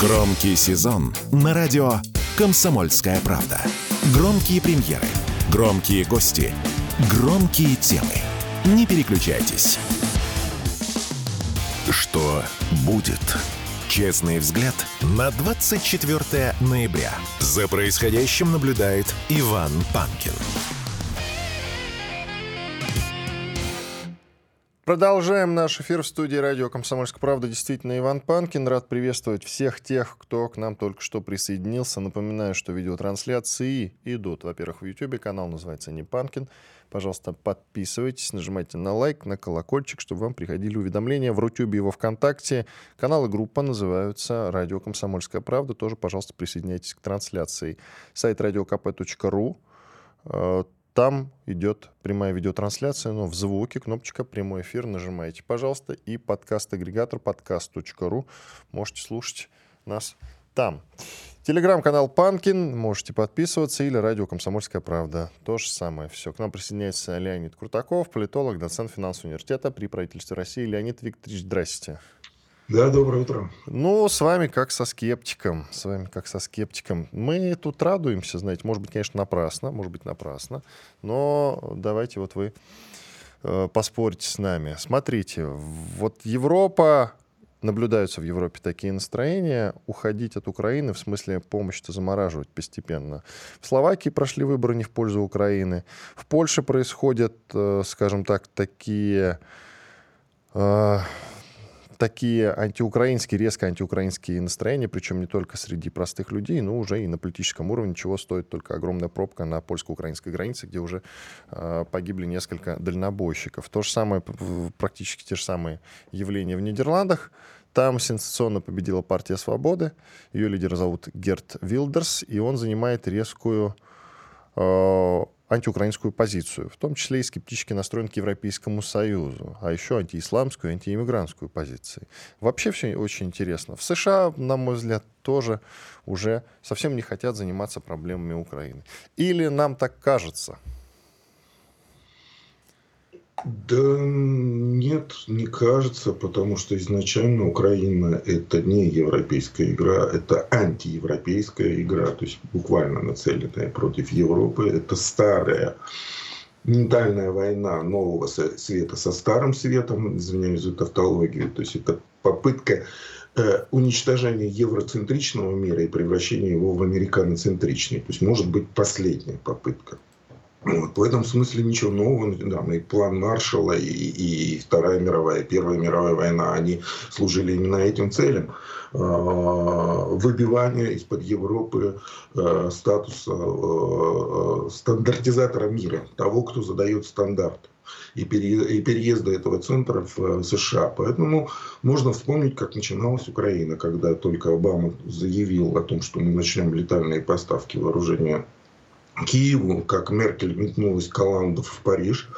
Громкий сезон на радио «Комсомольская правда». Громкие премьеры, громкие гости, громкие темы. Не переключайтесь. Что будет? Честный взгляд на 24 ноября. За происходящим наблюдает Иван Панкин. Продолжаем наш эфир в студии радио «Комсомольская правда». Действительно, Иван Панкин. Рад приветствовать всех тех, кто к нам только что присоединился. Напоминаю, что видеотрансляции идут. Во-первых, в YouTube канал называется «Не Панкин». Пожалуйста, подписывайтесь, нажимайте на лайк, на колокольчик, чтобы вам приходили уведомления. В Рутюбе и во Вконтакте канал и группа называются «Радио Комсомольская правда». Тоже, пожалуйста, присоединяйтесь к трансляции. Сайт radiokp.ru там идет прямая видеотрансляция, но в звуке кнопочка «Прямой эфир» нажимаете, пожалуйста, и подкаст-агрегатор подкаст.ру. Можете слушать нас там. Телеграм-канал Панкин, можете подписываться, или радио «Комсомольская правда». То же самое все. К нам присоединяется Леонид Крутаков, политолог, доцент финансового университета при правительстве России. Леонид Викторович, здрасте. Да, доброе утро. Ну, с вами как со скептиком. С вами как со скептиком. Мы тут радуемся, знаете, может быть, конечно, напрасно, может быть, напрасно, но давайте вот вы э, поспорите с нами. Смотрите, вот Европа, наблюдаются в Европе такие настроения, уходить от Украины, в смысле помощь-то замораживать постепенно. В Словакии прошли выборы не в пользу Украины. В Польше происходят, э, скажем так, такие... Э, такие антиукраинские, резко антиукраинские настроения, причем не только среди простых людей, но уже и на политическом уровне, чего стоит только огромная пробка на польско-украинской границе, где уже э, погибли несколько дальнобойщиков. То же самое, практически те же самые явления в Нидерландах. Там сенсационно победила партия свободы. Ее лидера зовут Герт Вилдерс, и он занимает резкую э, антиукраинскую позицию, в том числе и скептически настроен к Европейскому Союзу, а еще антиисламскую, антииммигрантскую позиции. Вообще все очень интересно. В США, на мой взгляд, тоже уже совсем не хотят заниматься проблемами Украины. Или нам так кажется – да нет, не кажется, потому что изначально Украина это не европейская игра, это антиевропейская игра, то есть буквально нацеленная против Европы. Это старая ментальная война нового света со старым светом, извиняюсь за тавтологию, то есть это попытка э, уничтожения евроцентричного мира и превращения его в американоцентричный. То есть может быть последняя попытка. Вот, в этом смысле ничего нового. Да, и план Маршалла, и, и Вторая мировая, Первая мировая война, они служили именно этим целям. А, выбивание из-под Европы а, статуса а, стандартизатора мира, того, кто задает стандарт и переезда этого центра в США. Поэтому можно вспомнить, как начиналась Украина, когда только Обама заявил о том, что мы начнем летальные поставки вооружения Киеву, как Меркель метнулась к Оланду в Париж,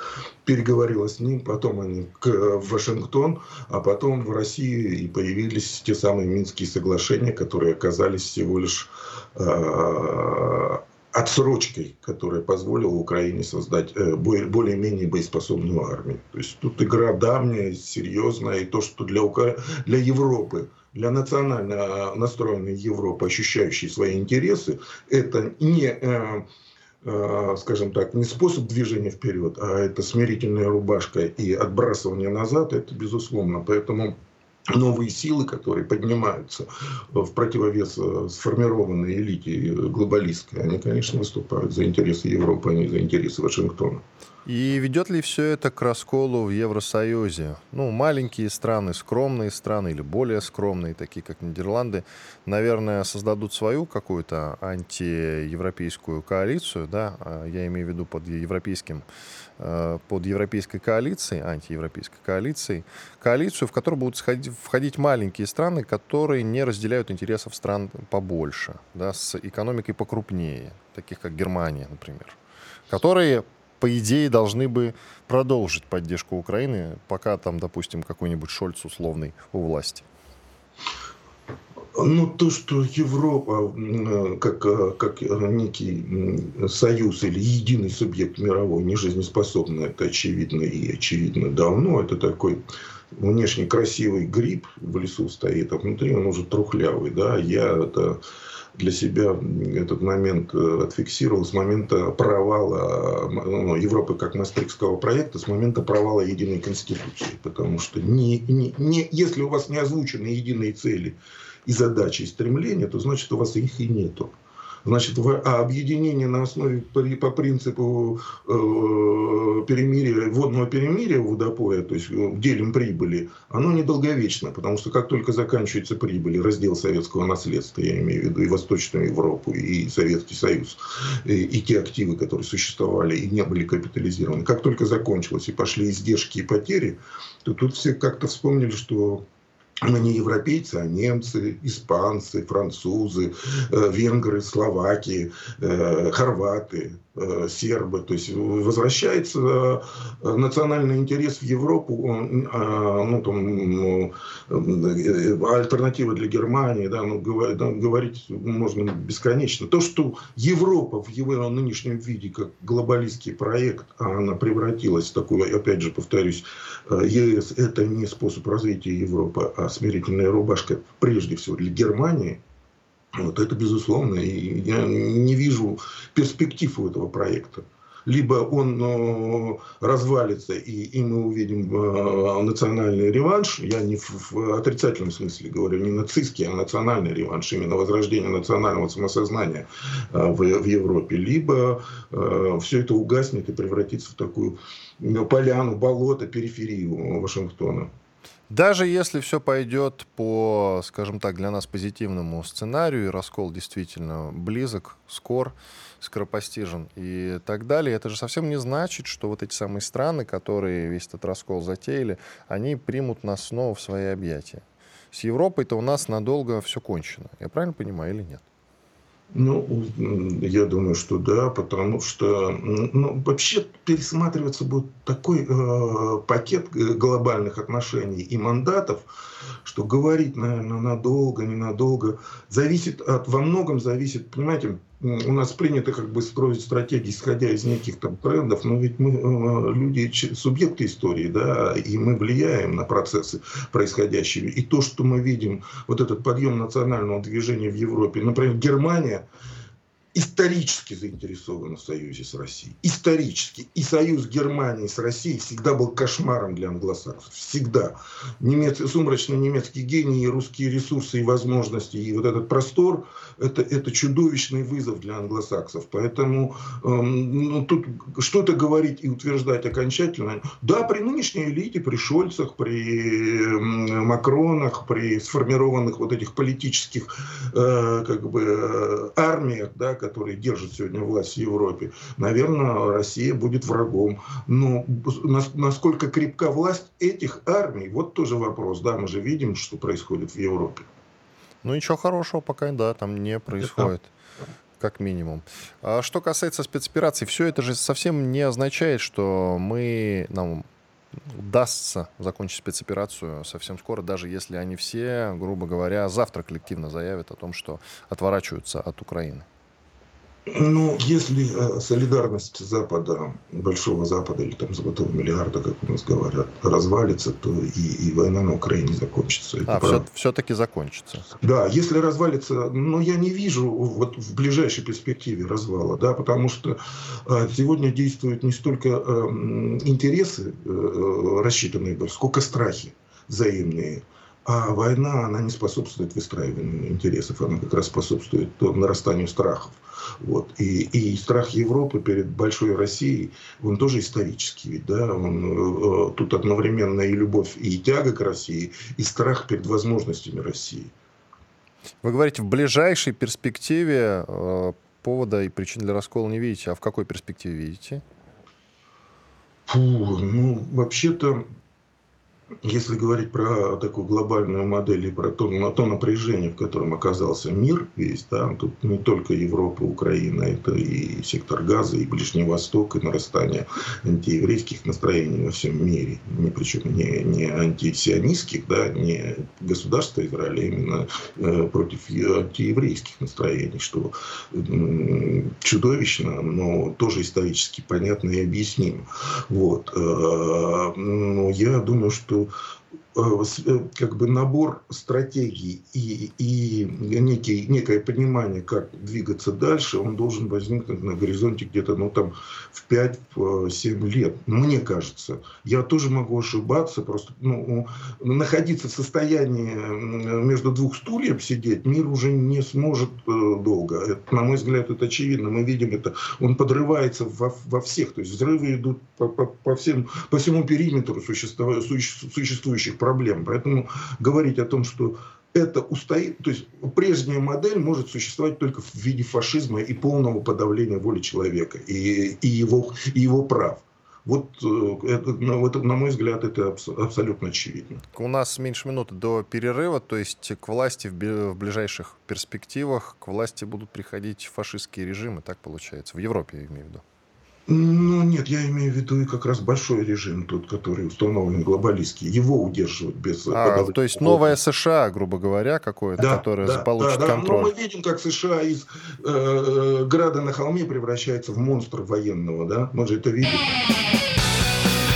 переговорила с ним, потом они в Вашингтон, а потом в России и появились те самые Минские соглашения, которые оказались всего лишь э, отсрочкой, которая позволила Украине создать э, более-менее боеспособную армию. То есть тут игра давняя, серьезная, и то, что для, Укра... для Европы для национально настроенной Европы, ощущающей свои интересы, это не Э, скажем так, не способ движения вперед, а это смирительная рубашка и отбрасывание назад, это безусловно. Поэтому новые силы, которые поднимаются в противовес э, сформированной элите глобалистской, они, конечно, выступают за интересы Европы, а не за интересы Вашингтона. И ведет ли все это к расколу в Евросоюзе? Ну, маленькие страны, скромные страны или более скромные, такие как Нидерланды, наверное, создадут свою какую-то антиевропейскую коалицию, да, а я имею в виду под европейским, э, под европейской коалицией, антиевропейской коалицией, коалицию, в которую будут сходить, входить маленькие страны, которые не разделяют интересов стран побольше, да, с экономикой покрупнее, таких как Германия, например, которые по идее, должны бы продолжить поддержку Украины, пока там, допустим, какой-нибудь Шольц условный у власти? Ну, то, что Европа как, как некий союз или единый субъект мировой не жизнеспособна, это очевидно и очевидно давно. Это такой внешне красивый гриб в лесу стоит, а внутри он уже трухлявый, да, я это для себя этот момент э, отфиксировал с момента провала ну, Европы как мастрикского проекта, с момента провала единой конституции. Потому что не, не, не, если у вас не озвучены единые цели и задачи, и стремления, то значит у вас их и нету. Значит, в, объединение на основе по принципу э, перемирия, водного перемирия водопоя, то есть э, делим прибыли, оно недолговечно, потому что как только заканчивается прибыль, раздел советского наследства, я имею в виду и Восточную Европу, и Советский Союз, и, и те активы, которые существовали и не были капитализированы, как только закончилось и пошли издержки и потери, то тут все как-то вспомнили, что мы не европейцы, а немцы, испанцы, французы, э, венгры, словаки, э, хорваты, э, сербы. То есть возвращается национальный интерес в Европу, а, ну, там, альтернатива для Германии, да, ну, говорить можно бесконечно. То, что Европа в его нынешнем виде, как глобалистский проект, а она превратилась в такую, опять же, повторюсь, ЕС – это не способ развития Европы, а смирительная рубашка прежде всего для Германии, вот это безусловно. И я не вижу перспектив у этого проекта. Либо он э, развалится, и, и мы увидим э, национальный реванш. Я не в, в отрицательном смысле говорю, не нацистский, а национальный реванш, именно возрождение национального самосознания э, в, в Европе. Либо э, все это угаснет и превратится в такую ну, поляну, болото, периферию Вашингтона. Даже если все пойдет по, скажем так, для нас позитивному сценарию, и раскол действительно близок, скор, скоропостижен и так далее, это же совсем не значит, что вот эти самые страны, которые весь этот раскол затеяли, они примут нас снова в свои объятия. С Европой-то у нас надолго все кончено. Я правильно понимаю или нет? Ну, я думаю, что да, потому что ну, вообще пересматриваться будет такой э, пакет глобальных отношений и мандатов, что говорить, наверное, надолго, ненадолго, зависит от, во многом зависит, понимаете, у нас принято как бы строить стратегии, исходя из неких там трендов, но ведь мы э, люди, субъекты истории, да, и мы влияем на процессы происходящие. И то, что мы видим, вот этот подъем национального движения в Европе, например, Германия, исторически заинтересованы в союзе с Россией. Исторически. И союз Германии с Россией всегда был кошмаром для англосаксов. Всегда. Немец... Сумрачный немецкий гений, и русские ресурсы и возможности, и вот этот простор, это, это чудовищный вызов для англосаксов. Поэтому эм, ну, тут что-то говорить и утверждать окончательно. Да, при нынешней элите, при Шольцах, при э, Макронах, при сформированных вот этих политических э, как бы э, армиях, да, которые держат сегодня власть в Европе, наверное, Россия будет врагом. Но насколько крепка власть этих армий, вот тоже вопрос. Да, мы же видим, что происходит в Европе. Ну, ничего хорошего пока, да, там не происходит. Как минимум. А что касается спецопераций, все это же совсем не означает, что мы, нам удастся закончить спецоперацию совсем скоро, даже если они все, грубо говоря, завтра коллективно заявят о том, что отворачиваются от Украины. Ну, если э, солидарность Запада, Большого Запада или там Золотого миллиарда, как у нас говорят, развалится, то и, и война на Украине закончится. Это а, все, все-таки закончится. Да, если развалится, но я не вижу вот в ближайшей перспективе развала, да, потому что э, сегодня действуют не столько э, интересы, э, рассчитанные, сколько страхи взаимные. А война, она не способствует выстраиванию интересов, она как раз способствует нарастанию страхов. Вот. И, и страх Европы перед большой Россией, он тоже исторический. Ведь, да? он, э, тут одновременно и любовь, и тяга к России, и страх перед возможностями России. Вы говорите, в ближайшей перспективе э, повода и причин для раскола не видите. А в какой перспективе видите? Фу, ну, вообще-то если говорить про такую глобальную модель и про то, на то напряжение, в котором оказался мир весь, да, тут не только Европа, Украина, это и сектор Газа, и Ближний Восток, и нарастание антиеврейских настроений во всем мире, не, причем не, не антисионистских, да, не государства Израиля, а именно э, против антиеврейских настроений, что э, чудовищно, но тоже исторически понятно и объяснимо. Вот. Э, но я думаю, что Э, э, как бы набор стратегий и, и некий, некое понимание, как двигаться дальше, он должен возникнуть на горизонте где-то ну, там, в 5-7 лет. Мне кажется. Я тоже могу ошибаться. Просто ну, находиться в состоянии между двух стульев сидеть мир уже не сможет э, долго. Это, на мой взгляд, это очевидно. Мы видим это. Он подрывается во, во всех. То есть взрывы идут по, по, по, всем, по всему периметру существующих проблем. Поэтому говорить о том, что это устоит, то есть прежняя модель может существовать только в виде фашизма и полного подавления воли человека и, и, его, и его прав. Вот э, это, это, на мой взгляд, это абсолютно очевидно. У нас меньше минуты до перерыва, то есть к власти в ближайших перспективах, к власти будут приходить фашистские режимы, так получается, в Европе я имею в виду. Ну, нет, я имею в виду и как раз большой режим тут, который установлен глобалистский. Его удерживают без... А, то есть новая США, грубо говоря, какое-то, да, которое да, получит да, да. контроль. Но мы видим, как США из э, э, града на холме превращается в монстра военного, да? Мы же это видим.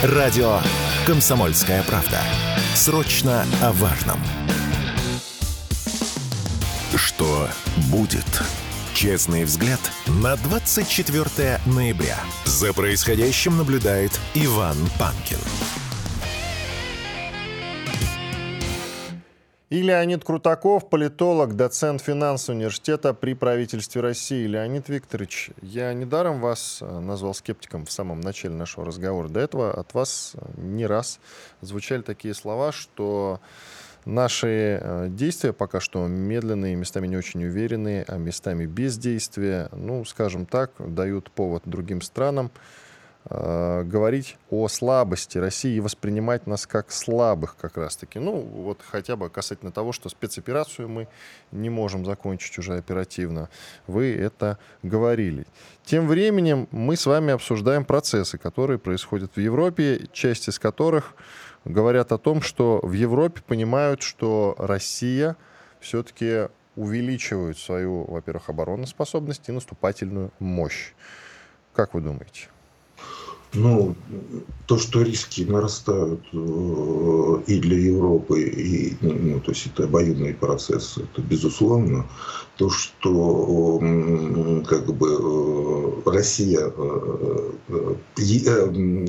Радио «Комсомольская правда». Срочно о важном. Что будет? Честный взгляд на 24 ноября. За происходящим наблюдает Иван Панкин. И Леонид Крутаков, политолог, доцент финансового университета при правительстве России. Леонид Викторович, я недаром вас э, назвал скептиком в самом начале нашего разговора. До этого от вас э, не раз звучали такие слова, что Наши э, действия пока что медленные, местами не очень уверенные, а местами бездействия, ну, скажем так, дают повод другим странам э, говорить о слабости России и воспринимать нас как слабых как раз-таки. Ну, вот хотя бы касательно того, что спецоперацию мы не можем закончить уже оперативно. Вы это говорили. Тем временем мы с вами обсуждаем процессы, которые происходят в Европе, часть из которых говорят о том, что в Европе понимают, что Россия все-таки увеличивает свою, во-первых, обороноспособность и наступательную мощь. Как вы думаете? Ну, то, что риски нарастают э, и для Европы, и, ну, то есть это обоюдный процесс, это безусловно. То, что как бы э, Россия э,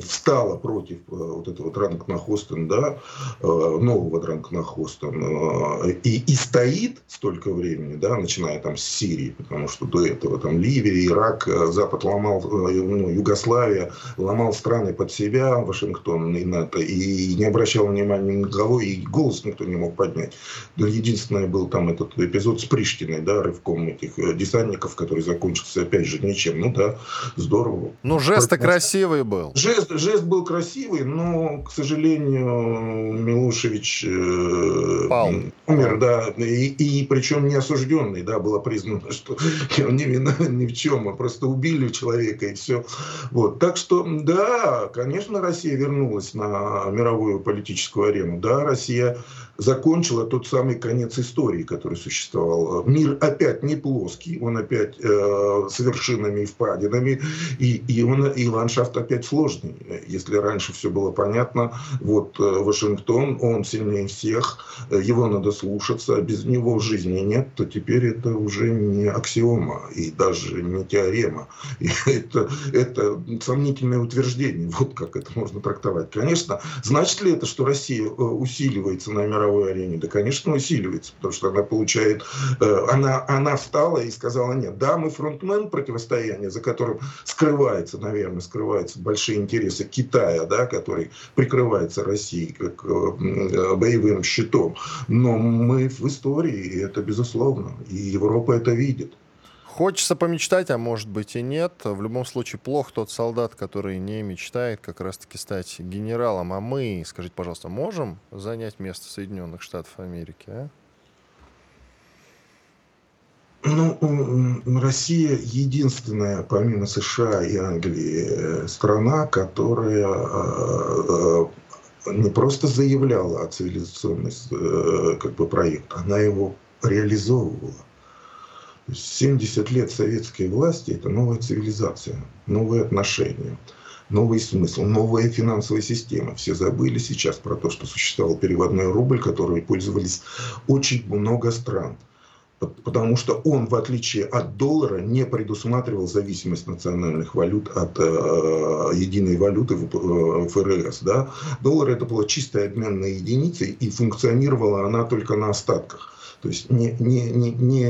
встала против вот этого Дранкнахостен, да, нового Дранкнахостен, и, и стоит столько времени, да, начиная там с Сирии, потому что до этого там Ливия, Ирак, Запад ломал, ну, Югославия, ломал страны под себя, Вашингтон и НАТО, и не обращал внимания ни на кого, и голос никто не мог поднять. Единственное был там этот эпизод с Приштиной, да, рывком этих э, десантников, который закончился опять же ничем. Ну да, здорово. Ну жест красивый был. Жест, жест был красивый, но, к сожалению, Милошевич э, Пал. умер, да, и, и причем не осужденный, да, было признано, что он не виновен ни в чем, а просто убили человека и все. Вот, так что, да, конечно, Россия вернулась на мировую политическую арену, да, Россия закончила тот самый конец истории, который существовал. Мир опять не плоский, он опять э, с вершинами и впадинами, и, и, он, и ландшафт опять сложный. Если раньше все было понятно, вот э, Вашингтон, он сильнее всех, его надо слушаться, а без него жизни нет, то теперь это уже не аксиома и даже не теорема. И это, это сомнительное утверждение, вот как это можно трактовать. Конечно, значит ли это, что Россия э, усиливается на мировом мировой арене? Да, конечно, усиливается, потому что она получает, э, она, она встала и сказала, нет, да, мы фронтмен противостояния, за которым скрывается, наверное, скрываются большие интересы Китая, да, который прикрывается Россией как э, боевым щитом, но мы в истории, и это безусловно, и Европа это видит. Хочется помечтать, а может быть и нет. В любом случае, плох тот солдат, который не мечтает как раз-таки стать генералом. А мы, скажите, пожалуйста, можем занять место Соединенных Штатов Америки? А? Ну, Россия единственная, помимо США и Англии, э, страна, которая э, э, не просто заявляла о цивилизационности как бы, проекта, она его реализовывала. 70 лет советской власти – это новая цивилизация, новые отношения. новый смысл, новая финансовая система. Все забыли сейчас про то, что существовал переводной рубль, который пользовались очень много стран потому что он, в отличие от доллара, не предусматривал зависимость национальных валют от э, единой валюты э, ФРС. Да? Доллар это была чистая обменная единица, и функционировала она только на остатках. То есть не, не, не, не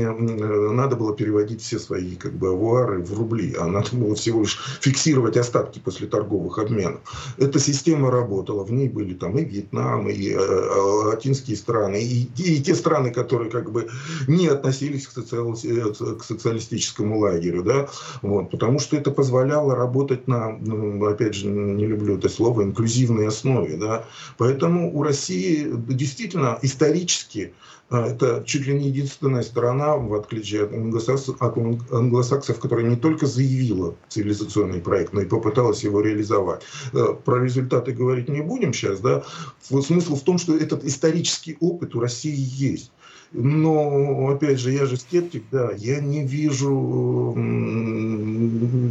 надо было переводить все свои как бы, авуары в рубли, а надо было всего лишь фиксировать остатки после торговых обменов. Эта система работала, в ней были там и Вьетнам, и э, э латинские страны, и, и те страны, которые как бы не относились к, социал, к социалистическому лагерю, да, вот, потому что это позволяло работать на, ну, опять же, не люблю это слово, инклюзивной основе, да, поэтому у России действительно исторически а, это чуть ли не единственная страна, в отличие от англосаксов, от англосаксов, которая не только заявила цивилизационный проект, но и попыталась его реализовать. Э, про результаты говорить не будем сейчас, да. Смысл в том, что этот исторический опыт у России есть. Но, опять же, я же скептик, да, я не вижу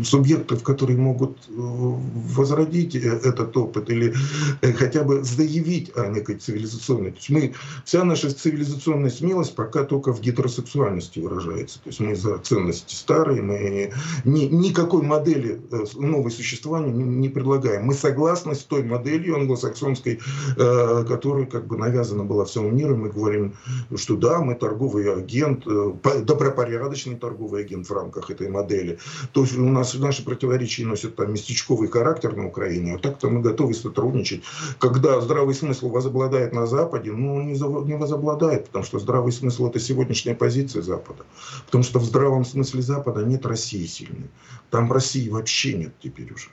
субъектов, которые могут э, возродить э, этот опыт или э, хотя бы заявить о некой цивилизационной. То есть мы, вся наша цивилизационная смелость пока только в гетеросексуальности выражается. То есть мы за ценности старые, мы ни, никакой модели новой существования не, предлагаем. Мы согласны с той моделью англосаксонской, которая как бы навязана была всему миру. Мы говорим, что да, мы торговый агент, э, добропорядочный торговый агент в рамках этой модели. То у нас наши противоречия носят там местечковый характер на Украине, а так-то мы готовы сотрудничать. Когда здравый смысл возобладает на Западе, ну, не, не возобладает, потому что здравый смысл – это сегодняшняя позиция Запада. Потому что в здравом смысле Запада нет России сильной. Там России вообще нет теперь уже.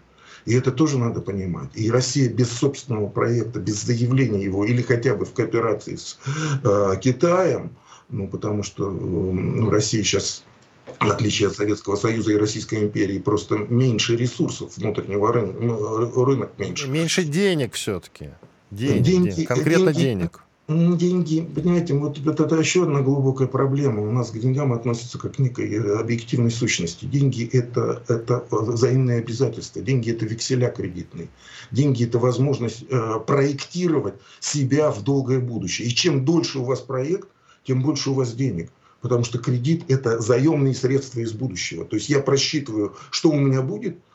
И это тоже надо понимать. И Россия без собственного проекта, без заявления его, или хотя бы в кооперации с э, Китаем, ну, потому что ну, Россия сейчас в отличие от Советского Союза и Российской империи, просто меньше ресурсов внутреннего рынка, ну, рынок меньше. Меньше денег все-таки. Денег, деньги, конкретно деньги, денег. Деньги, понимаете, вот это, это еще одна глубокая проблема. У нас к деньгам относятся как к некой э, объективной сущности. Деньги это, это взаимные обязательства. Деньги это векселя кредитные. Деньги это возможность э, проектировать себя в долгое будущее. И чем дольше у вас проект, тем больше у вас денег. Потому что кредит это заемные средства из будущего. То есть я просчитываю, что у меня будет –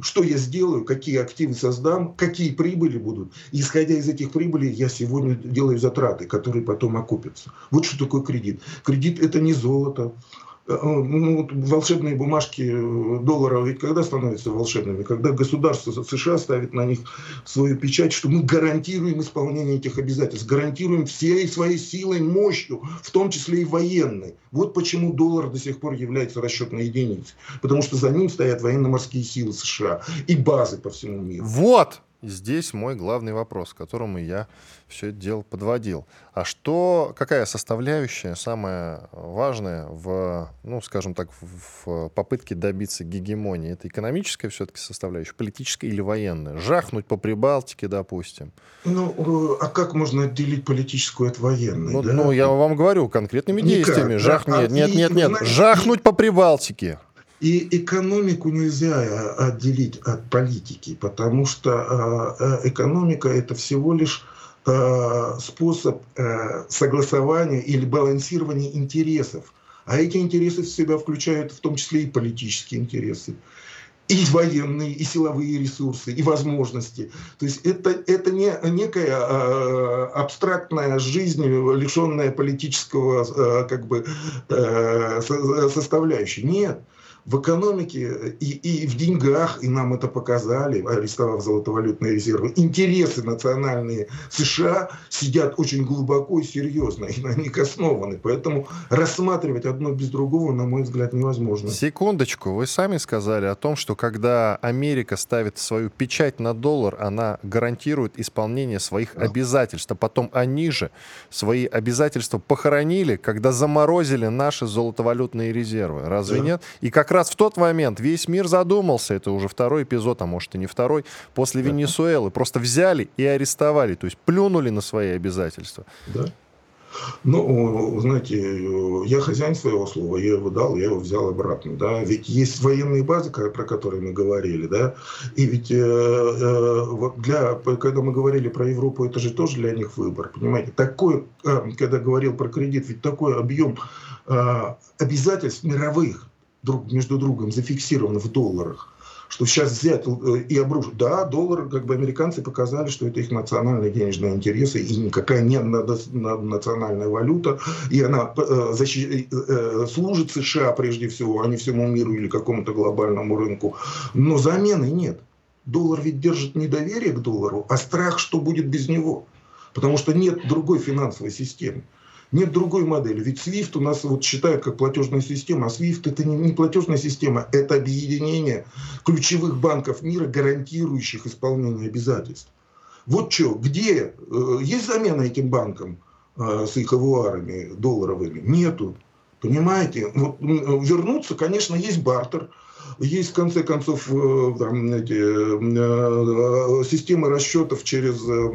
что я сделаю, какие активы создам, какие прибыли будут. И, исходя из этих прибылей, я сегодня делаю затраты, которые потом окупятся. Вот что такое кредит. Кредит это не золото, Э, ну, волшебные бумажки э, доллара ведь когда становятся волшебными? Когда государство США ставит на них свою печать, что мы гарантируем исполнение этих обязательств, гарантируем всей своей силой, мощью, в том числе и военной. Вот почему доллар до сих пор является расчетной единицей. Потому что за ним стоят военно-морские силы США и базы по всему миру. Вот! И здесь мой главный вопрос, к которому я все это дело подводил. А что, какая составляющая самая важная в, ну, скажем так, в попытке добиться гегемонии? Это экономическая все-таки составляющая, политическая или военная? Жахнуть по Прибалтике, допустим. Ну, э, а как можно отделить политическую от военной? Ну, да? ну я вам говорю конкретными Никак, действиями. Жах... Да? Нет, а нет, нет, нет. Знаете, Жахнуть по Прибалтике. И экономику нельзя отделить от политики, потому что а, э, экономика это всего лишь способ э, согласования или балансирования интересов. А эти интересы в себя включают в том числе и политические интересы и военные, и силовые ресурсы, и возможности. То есть это, это не некая э, абстрактная жизнь, лишенная политического э, как бы, э, составляющей. Нет в экономике и, и в деньгах, и нам это показали, арестовав золотовалютные резервы, интересы национальные США сидят очень глубоко и серьезно, и на них основаны. Поэтому рассматривать одно без другого, на мой взгляд, невозможно. Секундочку, вы сами сказали о том, что когда Америка ставит свою печать на доллар, она гарантирует исполнение своих да. обязательств, а потом они же свои обязательства похоронили, когда заморозили наши золотовалютные резервы. Разве да. нет? И как раз в тот момент весь мир задумался, это уже второй эпизод, а может и не второй, после Венесуэлы просто взяли и арестовали, то есть плюнули на свои обязательства. Да. Ну, знаете, я хозяин своего слова, я его дал, я его взял обратно, да. Ведь есть военные базы, про которые мы говорили, да. И ведь э, э, вот для, когда мы говорили про Европу, это же тоже для них выбор, понимаете. Такой, э, когда говорил про кредит, ведь такой объем э, обязательств мировых друг между другом зафиксирован в долларах что сейчас взять э, и обрушить. Да, доллар, как бы американцы показали, что это их национальные денежные интересы, и никакая не национальная валюта, и она э, защи... Э, служит США прежде всего, а не всему миру или какому-то глобальному рынку. Но замены нет. Доллар ведь держит не доверие к доллару, а страх, что будет без него. Потому что нет другой финансовой системы. Нет другой модели. Ведь SWIFT у нас вот считают как платежная система, а SWIFT это не, не платежная система, это объединение ключевых банков мира, гарантирующих исполнение обязательств. Вот что, где э, есть замена этим банкам э, с их авуарами долларовыми? Нету. Понимаете? Вот, вернуться, конечно, есть бартер – есть, в конце концов, э, там, эти, э, системы расчетов через... Э,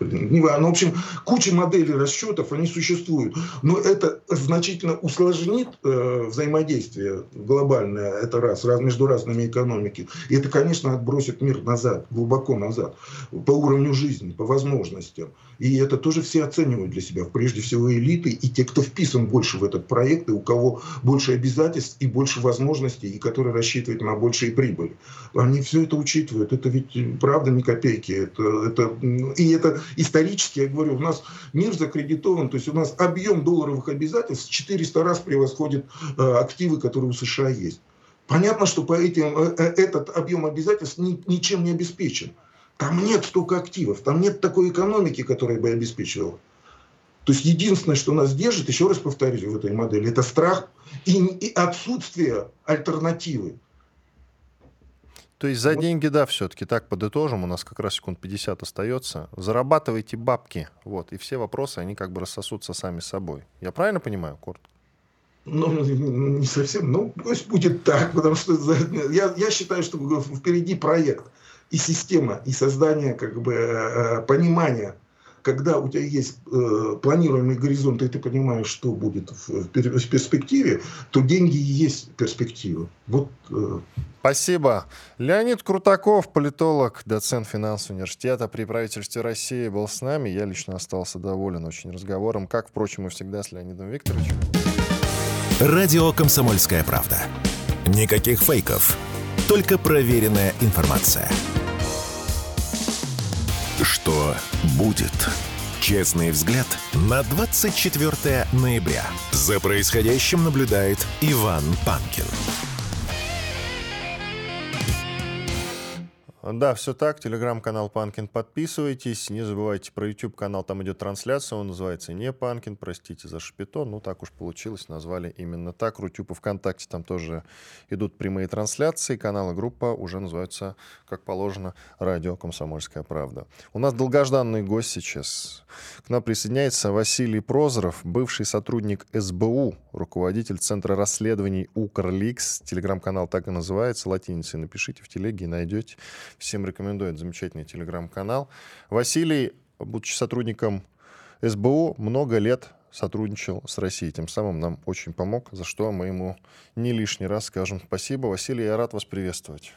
ну, в общем, куча моделей расчетов, они существуют. Но это значительно усложнит взаимодействие глобальное, это раз, раз между разными экономиками. И это, конечно, отбросит мир назад, глубоко назад, по уровню жизни, по возможностям. И это тоже все оценивают для себя, прежде всего элиты и те, кто вписан больше в этот проект, и у кого больше обязательств и больше возможностей, и которые рассчитывают на большие прибыли. Они все это учитывают. Это ведь правда не копейки. Это, это, и это исторически, я говорю, у нас мир закредитован, то есть у нас объем долларовых обязательств 400 раз превосходит э, активы, которые у США есть. Понятно, что по этим, э, э, этот объем обязательств ни, ничем не обеспечен. Там нет столько активов, там нет такой экономики, которая бы обеспечивала. То есть единственное, что нас держит, еще раз повторюсь, в этой модели, это страх и, и отсутствие альтернативы. То есть за деньги, да, все-таки так подытожим, у нас как раз секунд 50 остается. Зарабатывайте бабки, вот, и все вопросы, они как бы рассосутся сами собой. Я правильно понимаю, Корт? Ну, не совсем, ну, пусть будет так, потому что я, я считаю, что впереди проект и система, и создание как бы э, понимания когда у тебя есть э, планируемый горизонт, и ты понимаешь, что будет в, в перспективе, то деньги и есть перспектива. Вот, э. Спасибо. Леонид Крутаков, политолог, доцент финансового университета при правительстве России, был с нами. Я лично остался доволен очень разговором, как, впрочем, и всегда с Леонидом Викторовичем. Радио «Комсомольская правда». Никаких фейков, только проверенная информация. Что будет? Честный взгляд на 24 ноября. За происходящим наблюдает Иван Панкин. Да, все так. Телеграм-канал Панкин подписывайтесь. Не забывайте про YouTube канал, там идет трансляция. Он называется не Панкин, простите за шпито. Ну, так уж получилось, назвали именно так. Рутюб и ВКонтакте там тоже идут прямые трансляции. Канал и группа уже называются, как положено, Радио Комсомольская правда. У нас долгожданный гость сейчас. К нам присоединяется Василий Прозоров, бывший сотрудник СБУ, руководитель Центра расследований Укрликс. Телеграм-канал так и называется. Латиницей напишите в телеге и найдете. Всем рекомендую, это замечательный телеграм-канал. Василий, будучи сотрудником СБУ, много лет сотрудничал с Россией. Тем самым нам очень помог, за что мы ему не лишний раз скажем спасибо. Василий, я рад вас приветствовать.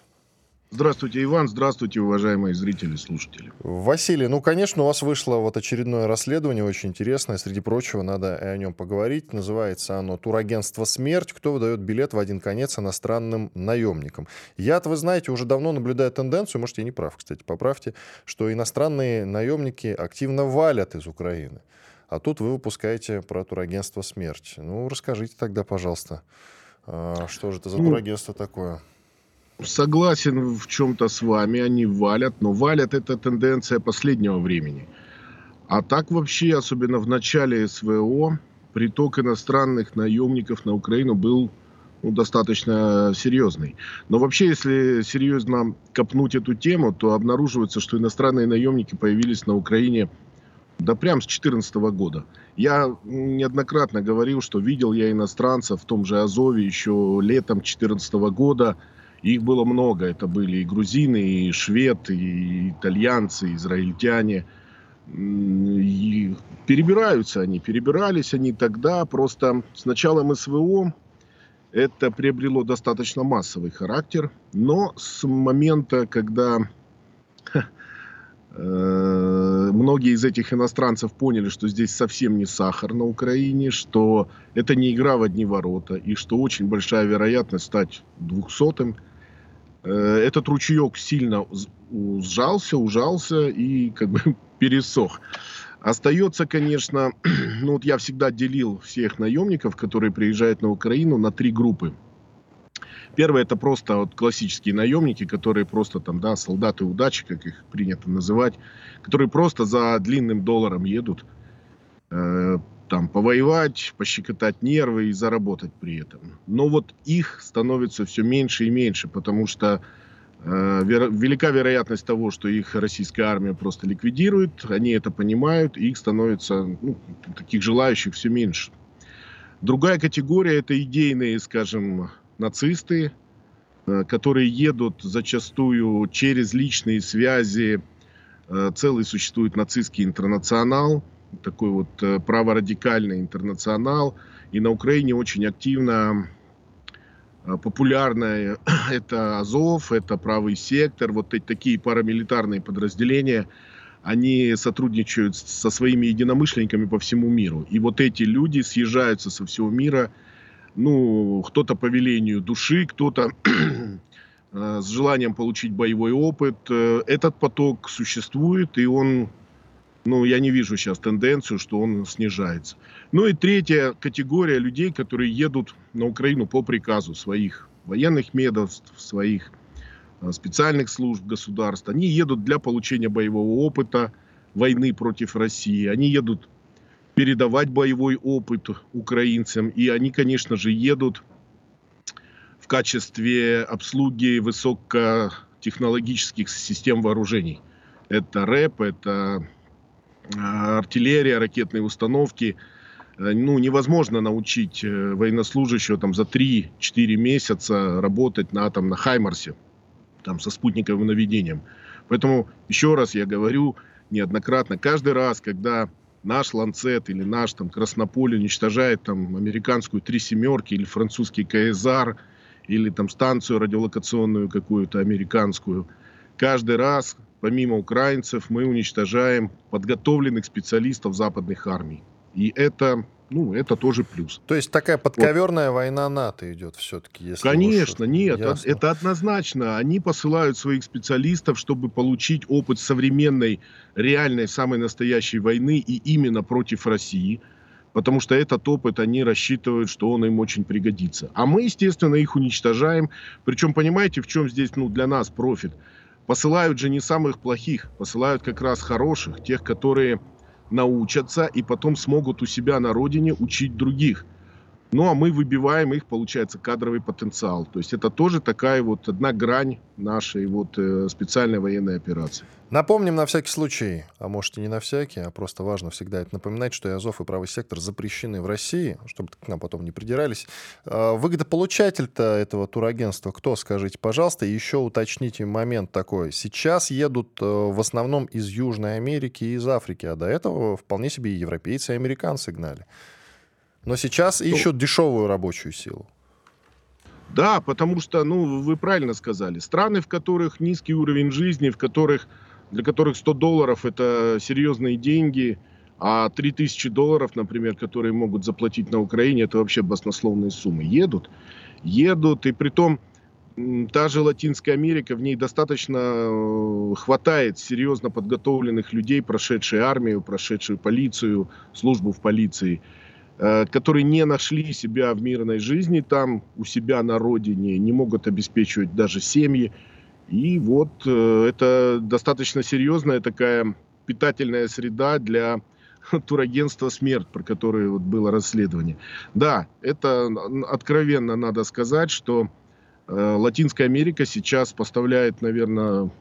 Здравствуйте, Иван. Здравствуйте, уважаемые зрители и слушатели. Василий, ну, конечно, у вас вышло вот очередное расследование, очень интересное. Среди прочего, надо и о нем поговорить. Называется оно «Турагентство «Смерть». Кто выдает билет в один конец иностранным наемникам?» Я-то, вы знаете, уже давно наблюдаю тенденцию, может, я не прав, кстати, поправьте, что иностранные наемники активно валят из Украины. А тут вы выпускаете про турагентство «Смерть». Ну, расскажите тогда, пожалуйста, а, что же это за ну, турагентство такое? Согласен в чем-то с вами, они валят, но валят это тенденция последнего времени. А так вообще, особенно в начале СВО, приток иностранных наемников на Украину был ну, достаточно серьезный. Но вообще, если серьезно копнуть эту тему, то обнаруживается, что иностранные наемники появились на Украине да прям с 2014 года. Я неоднократно говорил, что видел я иностранцев в том же Азове еще летом 2014 года, их было много. Это были и грузины, и швед, и итальянцы, и израильтяне. И перебираются они, перебирались они тогда, просто с началом СВО это приобрело достаточно массовый характер, но с момента, когда э, многие из этих иностранцев поняли, что здесь совсем не сахар на Украине, что это не игра в одни ворота, и что очень большая вероятность стать двухсотым, этот ручеек сильно сжался, ужался и как бы пересох. Остается, конечно, ну вот я всегда делил всех наемников, которые приезжают на Украину, на три группы. Первое это просто вот классические наемники, которые просто там, да, солдаты удачи, как их принято называть, которые просто за длинным долларом едут, э, там, повоевать, пощекотать нервы и заработать при этом. Но вот их становится все меньше и меньше, потому что Э, велика вероятность того, что их российская армия просто ликвидирует. Они это понимают, и их становится, ну, таких желающих все меньше. Другая категория – это идейные, скажем, нацисты, э, которые едут зачастую через личные связи. Э, целый существует нацистский интернационал, такой вот праворадикальный интернационал. И на Украине очень активно Э, популярная это Азов, это правый сектор, вот эти такие парамилитарные подразделения, они сотрудничают со своими единомышленниками по всему миру. И вот эти люди съезжаются со всего мира, ну, кто-то по велению души, кто-то э, с желанием получить боевой опыт. Э, этот поток существует, и он ну, я не вижу сейчас тенденцию, что он снижается. Ну и третья категория людей, которые едут на Украину по приказу своих военных медовств, своих а, специальных служб государств. Они едут для получения боевого опыта войны против России. Они едут передавать боевой опыт украинцам. И они, конечно же, едут в качестве обслуги высокотехнологических систем вооружений. Это РЭП, это артиллерия, ракетные установки. Э, ну, невозможно научить э, военнослужащего там за 3-4 месяца работать на, там, на Хаймарсе, там, со спутниковым наведением. Поэтому, еще раз я говорю неоднократно, каждый раз, когда наш Ланцет или наш там Краснополь уничтожает там американскую три семерки или французский КСАР или там станцию радиолокационную какую-то американскую, каждый раз помимо украинцев, мы уничтожаем подготовленных специалистов западных армий. И это, ну, это тоже плюс. То есть такая подковерная вот. война НАТО идет все-таки? Если Конечно, уж... нет, Ясно. это однозначно. Они посылают своих специалистов, чтобы получить опыт современной, реальной, самой настоящей войны и именно против России. Потому что этот опыт они рассчитывают, что он им очень пригодится. А мы, естественно, их уничтожаем. Причем, понимаете, в чем здесь ну, для нас профит? Посылают же не самых плохих, посылают как раз хороших, тех, которые научатся и потом смогут у себя на родине учить других. Ну а мы выбиваем их, получается, кадровый потенциал. То есть это тоже такая вот одна грань нашей вот э, специальной военной операции. Напомним на всякий случай, а может и не на всякий, а просто важно всегда это напоминать, что и Азов, и правый сектор запрещены в России, чтобы к нам потом не придирались. А, выгодополучатель-то этого турагентства кто, скажите, пожалуйста, и еще уточните момент такой. Сейчас едут э, в основном из Южной Америки и из Африки, а до этого вполне себе и европейцы, и американцы гнали. Но сейчас ну, ищут дешевую рабочую силу. Да, потому что, ну, вы правильно сказали, страны, в которых низкий уровень жизни, в которых для которых 100 долларов это серьезные деньги, а 3000 долларов, например, которые могут заплатить на Украине, это вообще баснословные суммы. Едут, едут, и при том та же Латинская Америка, в ней достаточно э, хватает серьезно подготовленных людей, прошедшие армию, прошедшую полицию, службу в полиции, которые не нашли себя в мирной жизни там, у себя на родине, не могут обеспечивать даже семьи. И вот э, это достаточно серьезная такая питательная среда для турагентства «Смерть», про которое вот было расследование. Да, это откровенно надо сказать, что э, Латинская Америка сейчас поставляет, наверное,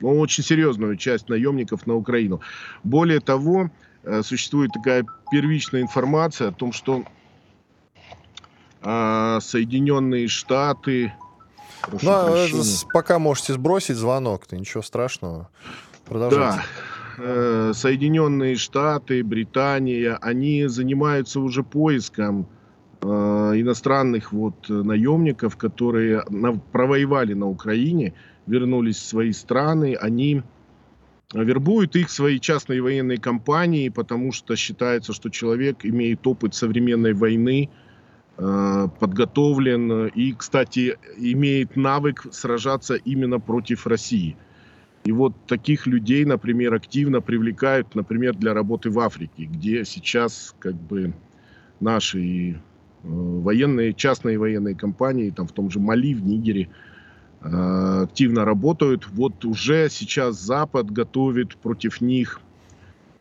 ну, очень серьезную часть наемников на Украину. Более того, э, существует такая первичная информация о том, что э, Соединенные Штаты ну, а пока можете сбросить звонок, то ничего страшного. Продолжайте. Да. э, Соединенные Штаты, Британия, они занимаются уже поиском э, иностранных вот наемников, которые на, провоевали на Украине, вернулись в свои страны, они вербуют их свои частные военные компании, потому что считается, что человек имеет опыт современной войны, э, подготовлен и, кстати, имеет навык сражаться именно против России. И вот таких людей, например, активно привлекают, например, для работы в Африке, где сейчас как бы наши э, военные, частные военные компании, там в том же Мали, в Нигере, активно работают. Вот уже сейчас Запад готовит против них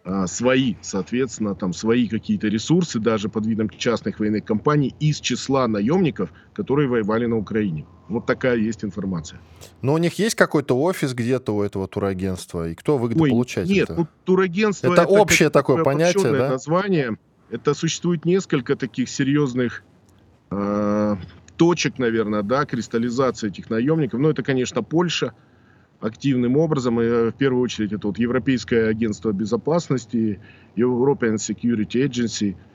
э, свои, соответственно, там свои какие-то ресурсы, даже под видом частных военных компаний из числа наемников, которые воевали на Украине. Вот такая есть информация. Но у них есть какой-то офис где-то у этого турагентства? И кто выгодополучатель? Ой, нет, ну, турагентство... Это, это общее такое понятие, да? название. Это существует несколько таких серьезных э, точек, наверное, да, кристаллизации этих наемников. Но это, конечно, Польша активным образом. И, э, в первую очередь, это вот Европейское агентство безопасности, European Security Agency –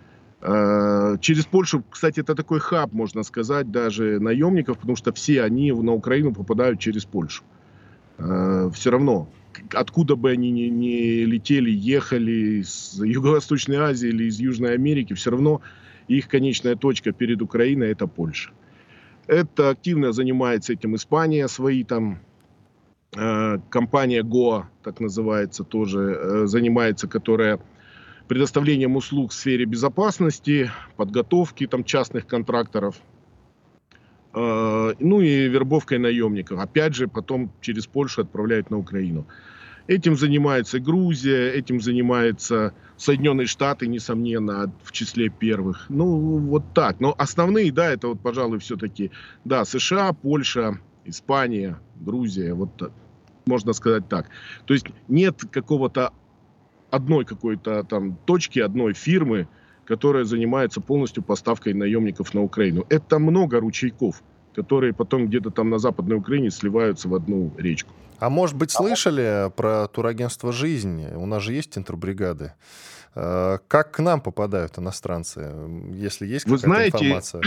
Э, через Польшу, кстати, это такой хаб, можно сказать, даже наемников, потому что все они на Украину попадают через Польшу. Э, все равно, откуда бы они ни, ни летели, ехали из Юго-Восточной Азии или из Южной Америки, все равно их конечная точка перед Украиной это Польша. Это активно занимается этим Испания, свои там э, компания ГОА, так называется, тоже занимается, которая предоставлением услуг в сфере безопасности, подготовки там, частных контракторов, э, ну и вербовкой наемников. Опять же, потом через Польшу отправляют на Украину. Этим занимается Грузия, этим занимается Соединенные Штаты, несомненно, в числе первых. Ну, вот так. Но основные, да, это вот, пожалуй, все-таки, да, США, Польша, Испания, Грузия, вот можно сказать так. То есть нет какого-то одной какой-то там точки, одной фирмы, которая занимается полностью поставкой наемников на Украину. Это много ручейков, которые потом где-то там на Западной Украине сливаются в одну речку. А может быть, слышали про турагентство «Жизнь»? У нас же есть интербригады. Э, как к нам попадают иностранцы, если есть какая-то Вы знаете, информация?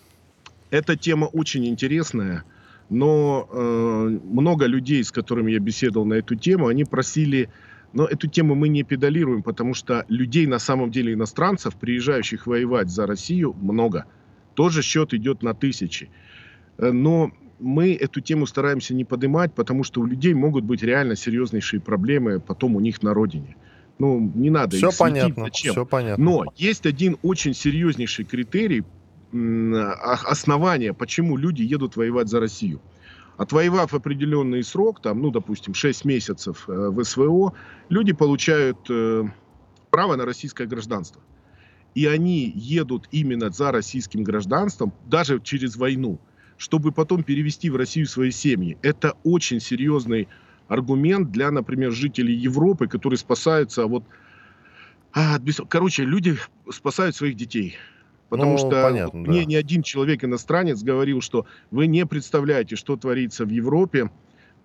Эта тема очень интересная, но э, много людей, с которыми я беседовал на эту тему, они просили но эту тему мы не педалируем, потому что людей на самом деле иностранцев, приезжающих воевать за Россию, много. Тоже счет идет на тысячи. Э, но мы эту тему стараемся не поднимать, потому что у людей могут быть реально серьезнейшие проблемы потом у них на родине. Ну, не надо все их понятно, зачем. Все понятно. Но есть один очень серьезнейший критерий, основания, почему люди едут воевать за Россию. Отвоевав определенный срок, там, ну, допустим, 6 месяцев э, в СВО, люди получают э, право на российское гражданство. И они едут именно за российским гражданством, даже через войну, чтобы потом перевести в Россию свои семьи. Это очень серьезный аргумент для, например, жителей Европы, которые спасаются вот... А, короче, люди спасают своих детей. Потому ну, что понятно, мне да. ни один человек иностранец говорил, что вы не представляете, что творится в Европе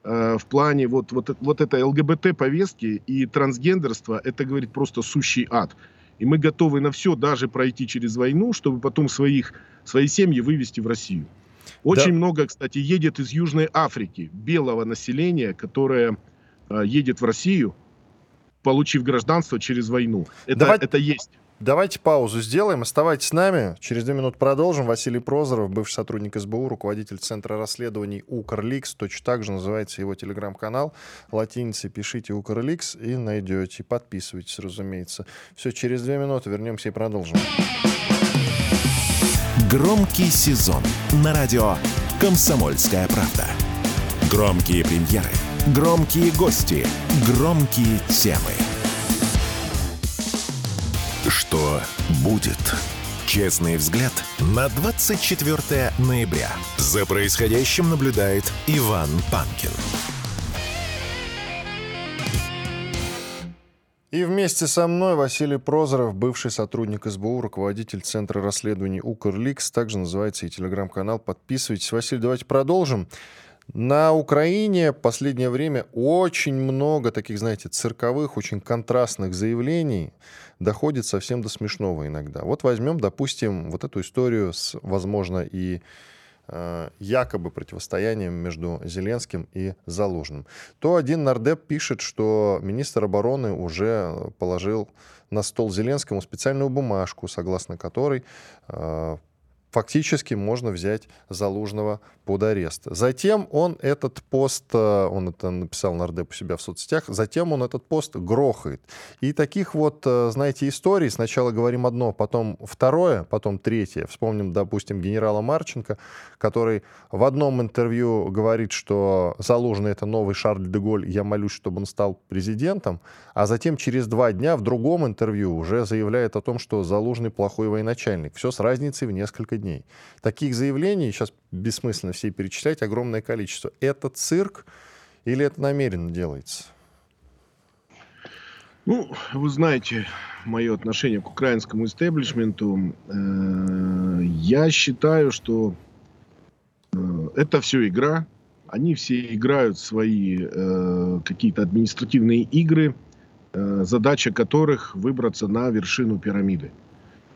э, в плане вот, вот, вот этой ЛГБТ-повестки и трансгендерства. Это, говорит, просто сущий ад. И мы готовы на все, даже пройти через войну, чтобы потом своих, свои семьи вывести в Россию. Очень да. много, кстати, едет из Южной Африки белого населения, которое э, едет в Россию, получив гражданство через войну. Это, Давай... это есть. Давайте паузу сделаем. Оставайтесь с нами. Через две минуты продолжим. Василий Прозоров, бывший сотрудник СБУ, руководитель Центра расследований Укрликс. Точно так же называется его телеграм-канал. Латиницей пишите Укрликс и найдете. Подписывайтесь, разумеется. Все, через две минуты вернемся и продолжим. Громкий сезон на радио «Комсомольская правда». Громкие премьеры, громкие гости, громкие темы – что будет? Честный взгляд на 24 ноября. За происходящим наблюдает Иван Панкин. И вместе со мной Василий Прозоров, бывший сотрудник СБУ, руководитель Центра расследований Укрликс, также называется и телеграм-канал. Подписывайтесь. Василий, давайте продолжим. На Украине в последнее время очень много таких, знаете, цирковых, очень контрастных заявлений доходит совсем до смешного иногда. Вот возьмем, допустим, вот эту историю с, возможно, и якобы противостоянием между Зеленским и Залужным. То один нардеп пишет, что министр обороны уже положил на стол Зеленскому специальную бумажку, согласно которой э, фактически можно взять Залужного под арест. Затем он этот пост, э, он это написал на РД у себя в соцсетях, затем он этот пост грохает. И таких вот, э, знаете, историй, сначала говорим одно, потом второе, потом третье. Вспомним, допустим, генерала Марченко, который в одном интервью говорит, что Залужный это новый Шарль де Голь, я молюсь, чтобы он стал президентом, а затем через два дня в другом интервью уже заявляет о том, что Залужный плохой военачальник. Все с разницей в несколько дней. Таких заявлений, сейчас бессмысленно все перечислять, огромное количество. Это цирк или это намеренно делается? Ну, вы знаете мое отношение к украинскому истеблишменту. Э, я считаю, что э, это все игра. Они все играют свои э, какие-то административные игры, задача которых выбраться на вершину пирамиды.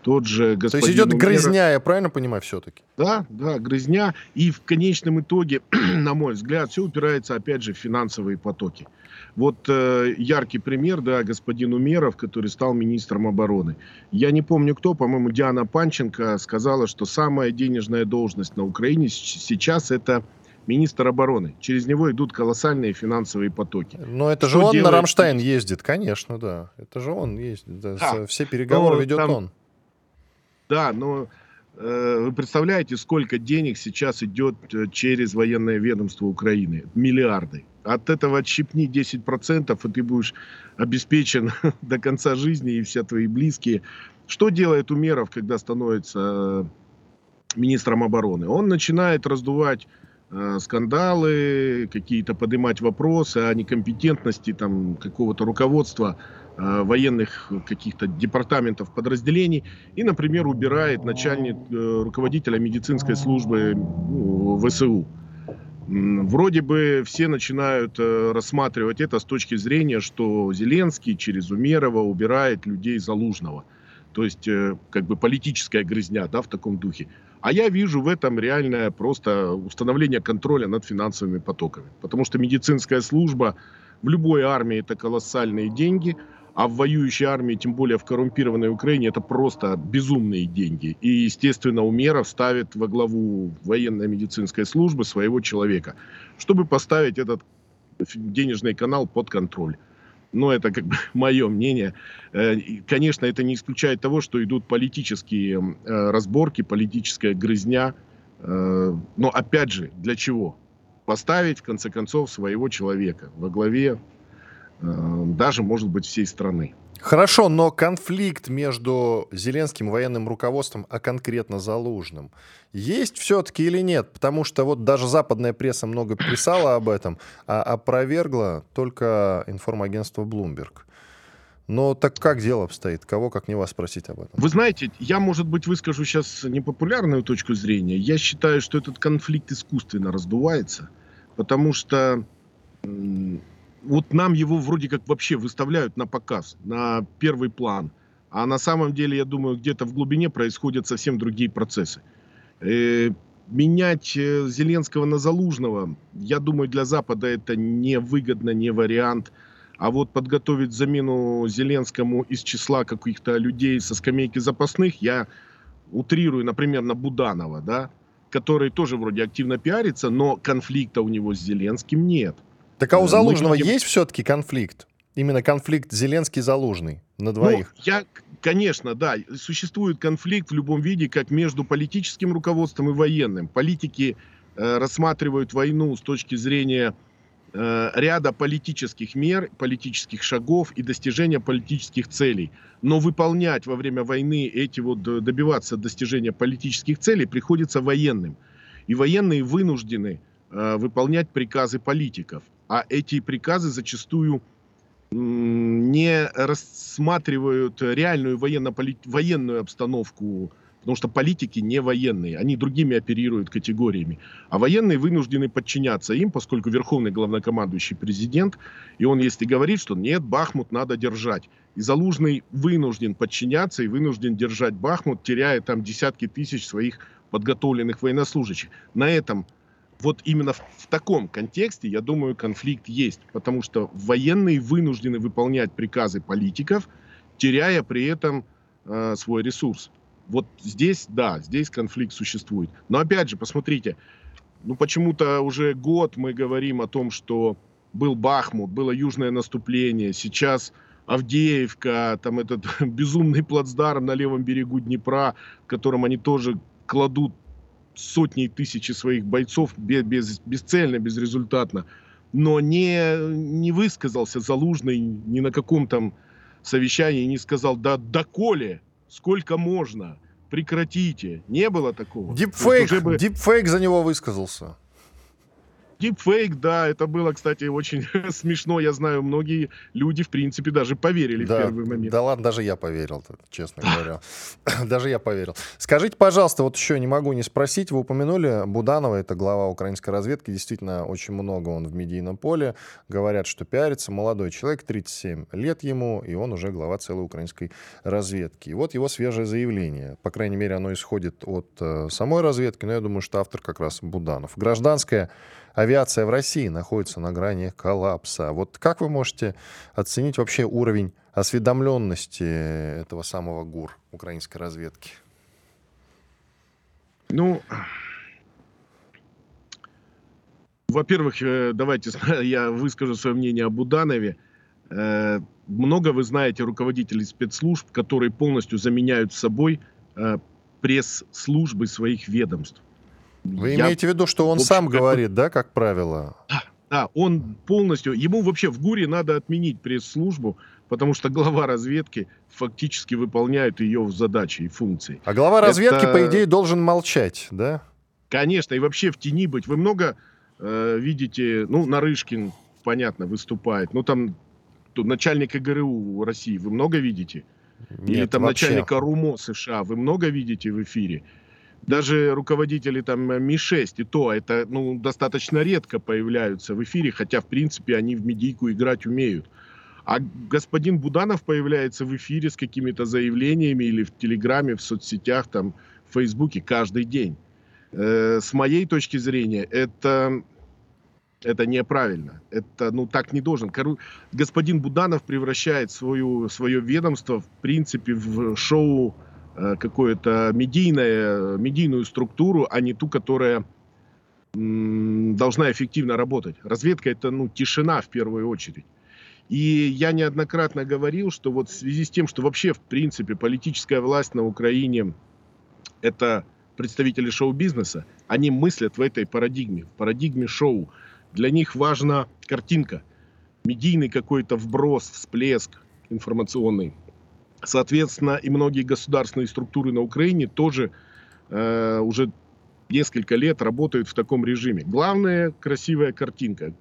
Тот же господин То есть идет Умеров... грызня, я правильно понимаю, все-таки? Да, да, грызня. И в конечном итоге, на мой взгляд, все упирается, опять же, в финансовые потоки. Вот э, яркий пример, да, господин Умеров, который стал министром обороны. Я не помню кто, по-моему, Диана Панченко сказала, что самая денежная должность на Украине сейчас это министр обороны. Через него идут колоссальные финансовые потоки. Но это что же он делает... на Рамштайн ездит, конечно, да. Это же он ездит. Да. Да. Все переговоры Но ведет там... он. Да, но э, вы представляете, сколько денег сейчас идет э, через военное ведомство Украины? Миллиарды. От этого отщипни 10%, и ты будешь обеспечен до конца жизни, и все твои близкие. Что делает Умеров, когда становится э, министром обороны? Он начинает раздувать скандалы, какие-то поднимать вопросы о некомпетентности там, какого-то руководства военных каких-то департаментов, подразделений, и, например, убирает начальник, э, руководителя медицинской службы ну, ВСУ. Вроде бы все начинают э, рассматривать это с точки зрения, что Зеленский через Умерова убирает людей Залужного. То есть, как бы политическая грызня, да, в таком духе. А я вижу в этом реальное просто установление контроля над финансовыми потоками. Потому что медицинская служба в любой армии это колоссальные деньги – а в воюющей армии, тем более в коррумпированной Украине, это просто безумные деньги. И, естественно, Умеров ставит во главу военной медицинской службы своего человека, чтобы поставить этот денежный канал под контроль. Но это как бы мое мнение. Э, конечно, это не исключает того, что идут политические э, разборки, политическая грызня. Э, но опять же, для чего? Поставить, в конце концов, своего человека во главе даже, может быть, всей страны. Хорошо, но конфликт между Зеленским военным руководством, а конкретно Залужным, есть все-таки или нет? Потому что вот даже западная пресса много писала об этом, а опровергла только информагентство Bloomberg. Но так как дело обстоит? Кого, как не вас, спросить об этом? Вы знаете, я, может быть, выскажу сейчас непопулярную точку зрения. Я считаю, что этот конфликт искусственно раздувается, потому что вот нам его вроде как вообще выставляют на показ, на первый план. А на самом деле, я думаю, где-то в глубине происходят совсем другие процессы. Э, менять э, Зеленского на Залужного, я думаю, для Запада это не выгодно, не вариант. А вот подготовить замену Зеленскому из числа каких-то людей со скамейки запасных, я утрирую, например, на Буданова, да, который тоже вроде активно пиарится, но конфликта у него с Зеленским нет. Так а у Залужного видим... есть все-таки конфликт? Именно конфликт Зеленский-Залужный на двоих? Ну, я, конечно, да. Существует конфликт в любом виде, как между политическим руководством и военным. Политики э, рассматривают войну с точки зрения э, ряда политических мер, политических шагов и достижения политических целей. Но выполнять во время войны эти вот, добиваться достижения политических целей приходится военным. И военные вынуждены э, выполнять приказы политиков а эти приказы зачастую не рассматривают реальную военно военную обстановку Потому что политики не военные, они другими оперируют категориями. А военные вынуждены подчиняться им, поскольку верховный главнокомандующий президент, и он если говорит, что нет, Бахмут надо держать. И Залужный вынужден подчиняться и вынужден держать Бахмут, теряя там десятки тысяч своих подготовленных военнослужащих. На этом вот именно в, в таком контексте, я думаю, конфликт есть, потому что военные вынуждены выполнять приказы политиков, теряя при этом э, свой ресурс. Вот здесь, да, здесь конфликт существует. Но опять же, посмотрите, ну почему-то уже год мы говорим о том, что был Бахмут, было южное наступление, сейчас Авдеевка, там этот безумный плацдарм на левом берегу Днепра, в котором они тоже кладут сотни и тысячи своих бойцов без, без, бесцельно, безрезультатно. Но не, не высказался Залужный ни на каком там совещании, не сказал, да доколе, сколько можно, прекратите. Не было такого. Дипфейк, бы... дипфейк за него высказался. Дипфейк, да, это было, кстати, очень смешно. Я знаю, многие люди, в принципе, даже поверили да, в первый момент. Да ладно, даже я поверил, честно говоря. даже я поверил. Скажите, пожалуйста, вот еще не могу не спросить. Вы упомянули Буданова, это глава украинской разведки. Действительно, очень много он в медийном поле. Говорят, что пиарится. Молодой человек, 37 лет ему, и он уже глава целой украинской разведки. И вот его свежее заявление. По крайней мере, оно исходит от э, самой разведки, но я думаю, что автор как раз Буданов. Гражданская авиация в России находится на грани коллапса. Вот как вы можете оценить вообще уровень осведомленности этого самого ГУР украинской разведки? Ну, во-первых, э, давайте я выскажу свое мнение о Буданове. Э, много вы знаете руководителей спецслужб, которые полностью заменяют собой э, пресс-службы своих ведомств. Вы я, имеете в виду, что он общем, сам говорит, да, как правило? Да, да, он полностью... Ему вообще в ГУРе надо отменить пресс-службу, потому что глава разведки фактически выполняет ее задачи и функции. А глава разведки, Это... по идее, должен молчать, да? Конечно, и вообще в тени быть. Вы много э, видите, ну, Нарышкин, понятно, выступает, ну, там начальник ИГРУ России, вы много видите? Нет, Или там вообще. начальника РУМО США, вы много видите в эфире? Даже руководители там Ми-6 и то, это ну, достаточно редко появляются в эфире, хотя в принципе они в медийку играть умеют. А господин Буданов появляется в эфире с какими-то заявлениями или в Телеграме, в соцсетях, там, в Фейсбуке каждый день. Э, с моей точки зрения, это, это неправильно. Это, ну, так не должен. Господин Буданов превращает свою, свое ведомство, в принципе, в шоу Э, какую-то медийное, медийную структуру, а не ту, которая должна эффективно работать. Разведка это ну, тишина в первую очередь. И я неоднократно говорил, что вот в связи с тем, что вообще в принципе политическая власть на Украине это представители шоу-бизнеса, они мыслят в этой парадигме, в парадигме шоу. Для них важна картинка, медийный какой-то вброс, всплеск информационный. Соответственно, и многие государственные структуры на Украине тоже э, уже несколько лет работают в таком режиме. Главное красивая картинка.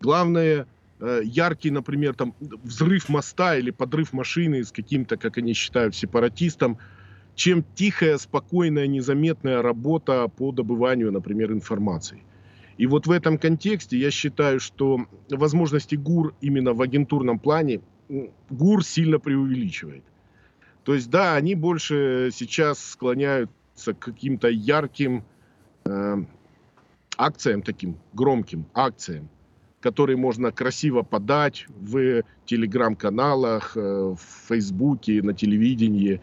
Главное э, яркий, например, там взрыв моста или подрыв машины с каким-то, как они считают, сепаратистом, чем тихая, спокойная, незаметная работа по добыванию, например, информации. И вот в этом контексте я считаю, что возможности ГУР именно в агентурном плане ГУР сильно преувеличивает. То есть, да, они больше сейчас склоняются к каким-то ярким э, акциям, таким громким акциям, которые можно красиво подать в телеграм-каналах, э, в фейсбуке, на телевидении.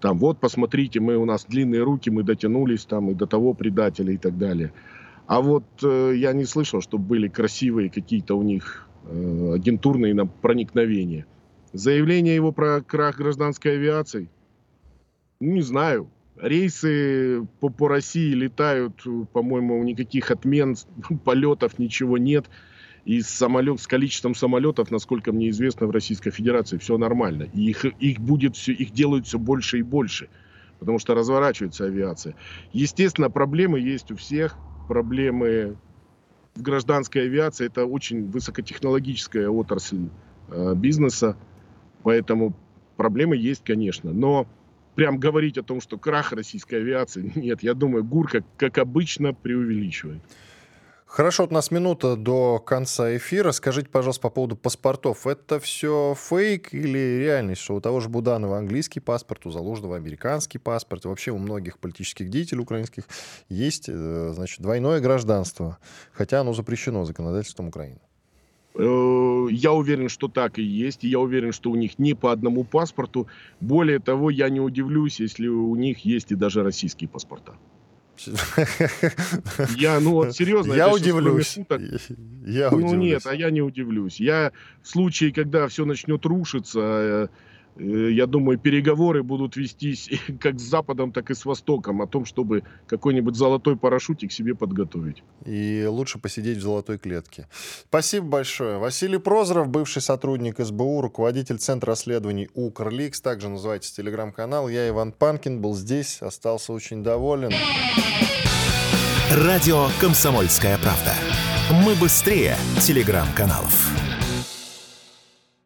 Там, вот, посмотрите, мы у нас длинные руки, мы дотянулись там и до того предателя и так далее. А вот э, я не слышал, чтобы были красивые какие-то у них Э, агентурные проникновения. Заявление его про крах гражданской авиации, ну, не знаю. Рейсы по, по России летают, по-моему, никаких отмен полетов, ничего нет. И самолет, с количеством самолетов, насколько мне известно, в Российской Федерации все нормально. И их, их будет все, их делают все больше и больше, потому что разворачивается авиация. Естественно, проблемы есть у всех. Проблемы в гражданской авиации это очень высокотехнологическая отрасль э, бизнеса, поэтому проблемы есть, конечно. Но прям говорить о том, что крах российской авиации, нет, я думаю, ГУР, как, как обычно, преувеличивает. Хорошо, у нас минута до конца эфира. Скажите, пожалуйста, по поводу паспортов. Это все фейк или реальность, что у того же Буданова английский паспорт, у Залужного американский паспорт, вообще у многих политических деятелей украинских есть, э, значит, двойное гражданство, хотя оно запрещено законодательством Украины? Э, я уверен, что так и есть. Я уверен, что у них не по одному паспорту. Более того, я не удивлюсь, если у них есть и даже российские паспорта. Я, ну вот серьезно. Я удивлюсь. Я удивлюсь. Ну нет, а я не удивлюсь. Я в случае, когда все начнет рушиться, Э, я думаю, переговоры будут вестись как с Западом, так и с Востоком о том, чтобы какой-нибудь золотой парашютик себе подготовить. И лучше посидеть в золотой клетке. Спасибо большое. Василий Прозоров, бывший сотрудник СБУ, руководитель Центра расследований Укрликс, также называется телеграм-канал. Я Иван Панкин, был здесь, остался очень доволен. Радио «Комсомольская правда». Мы быстрее телеграм-каналов.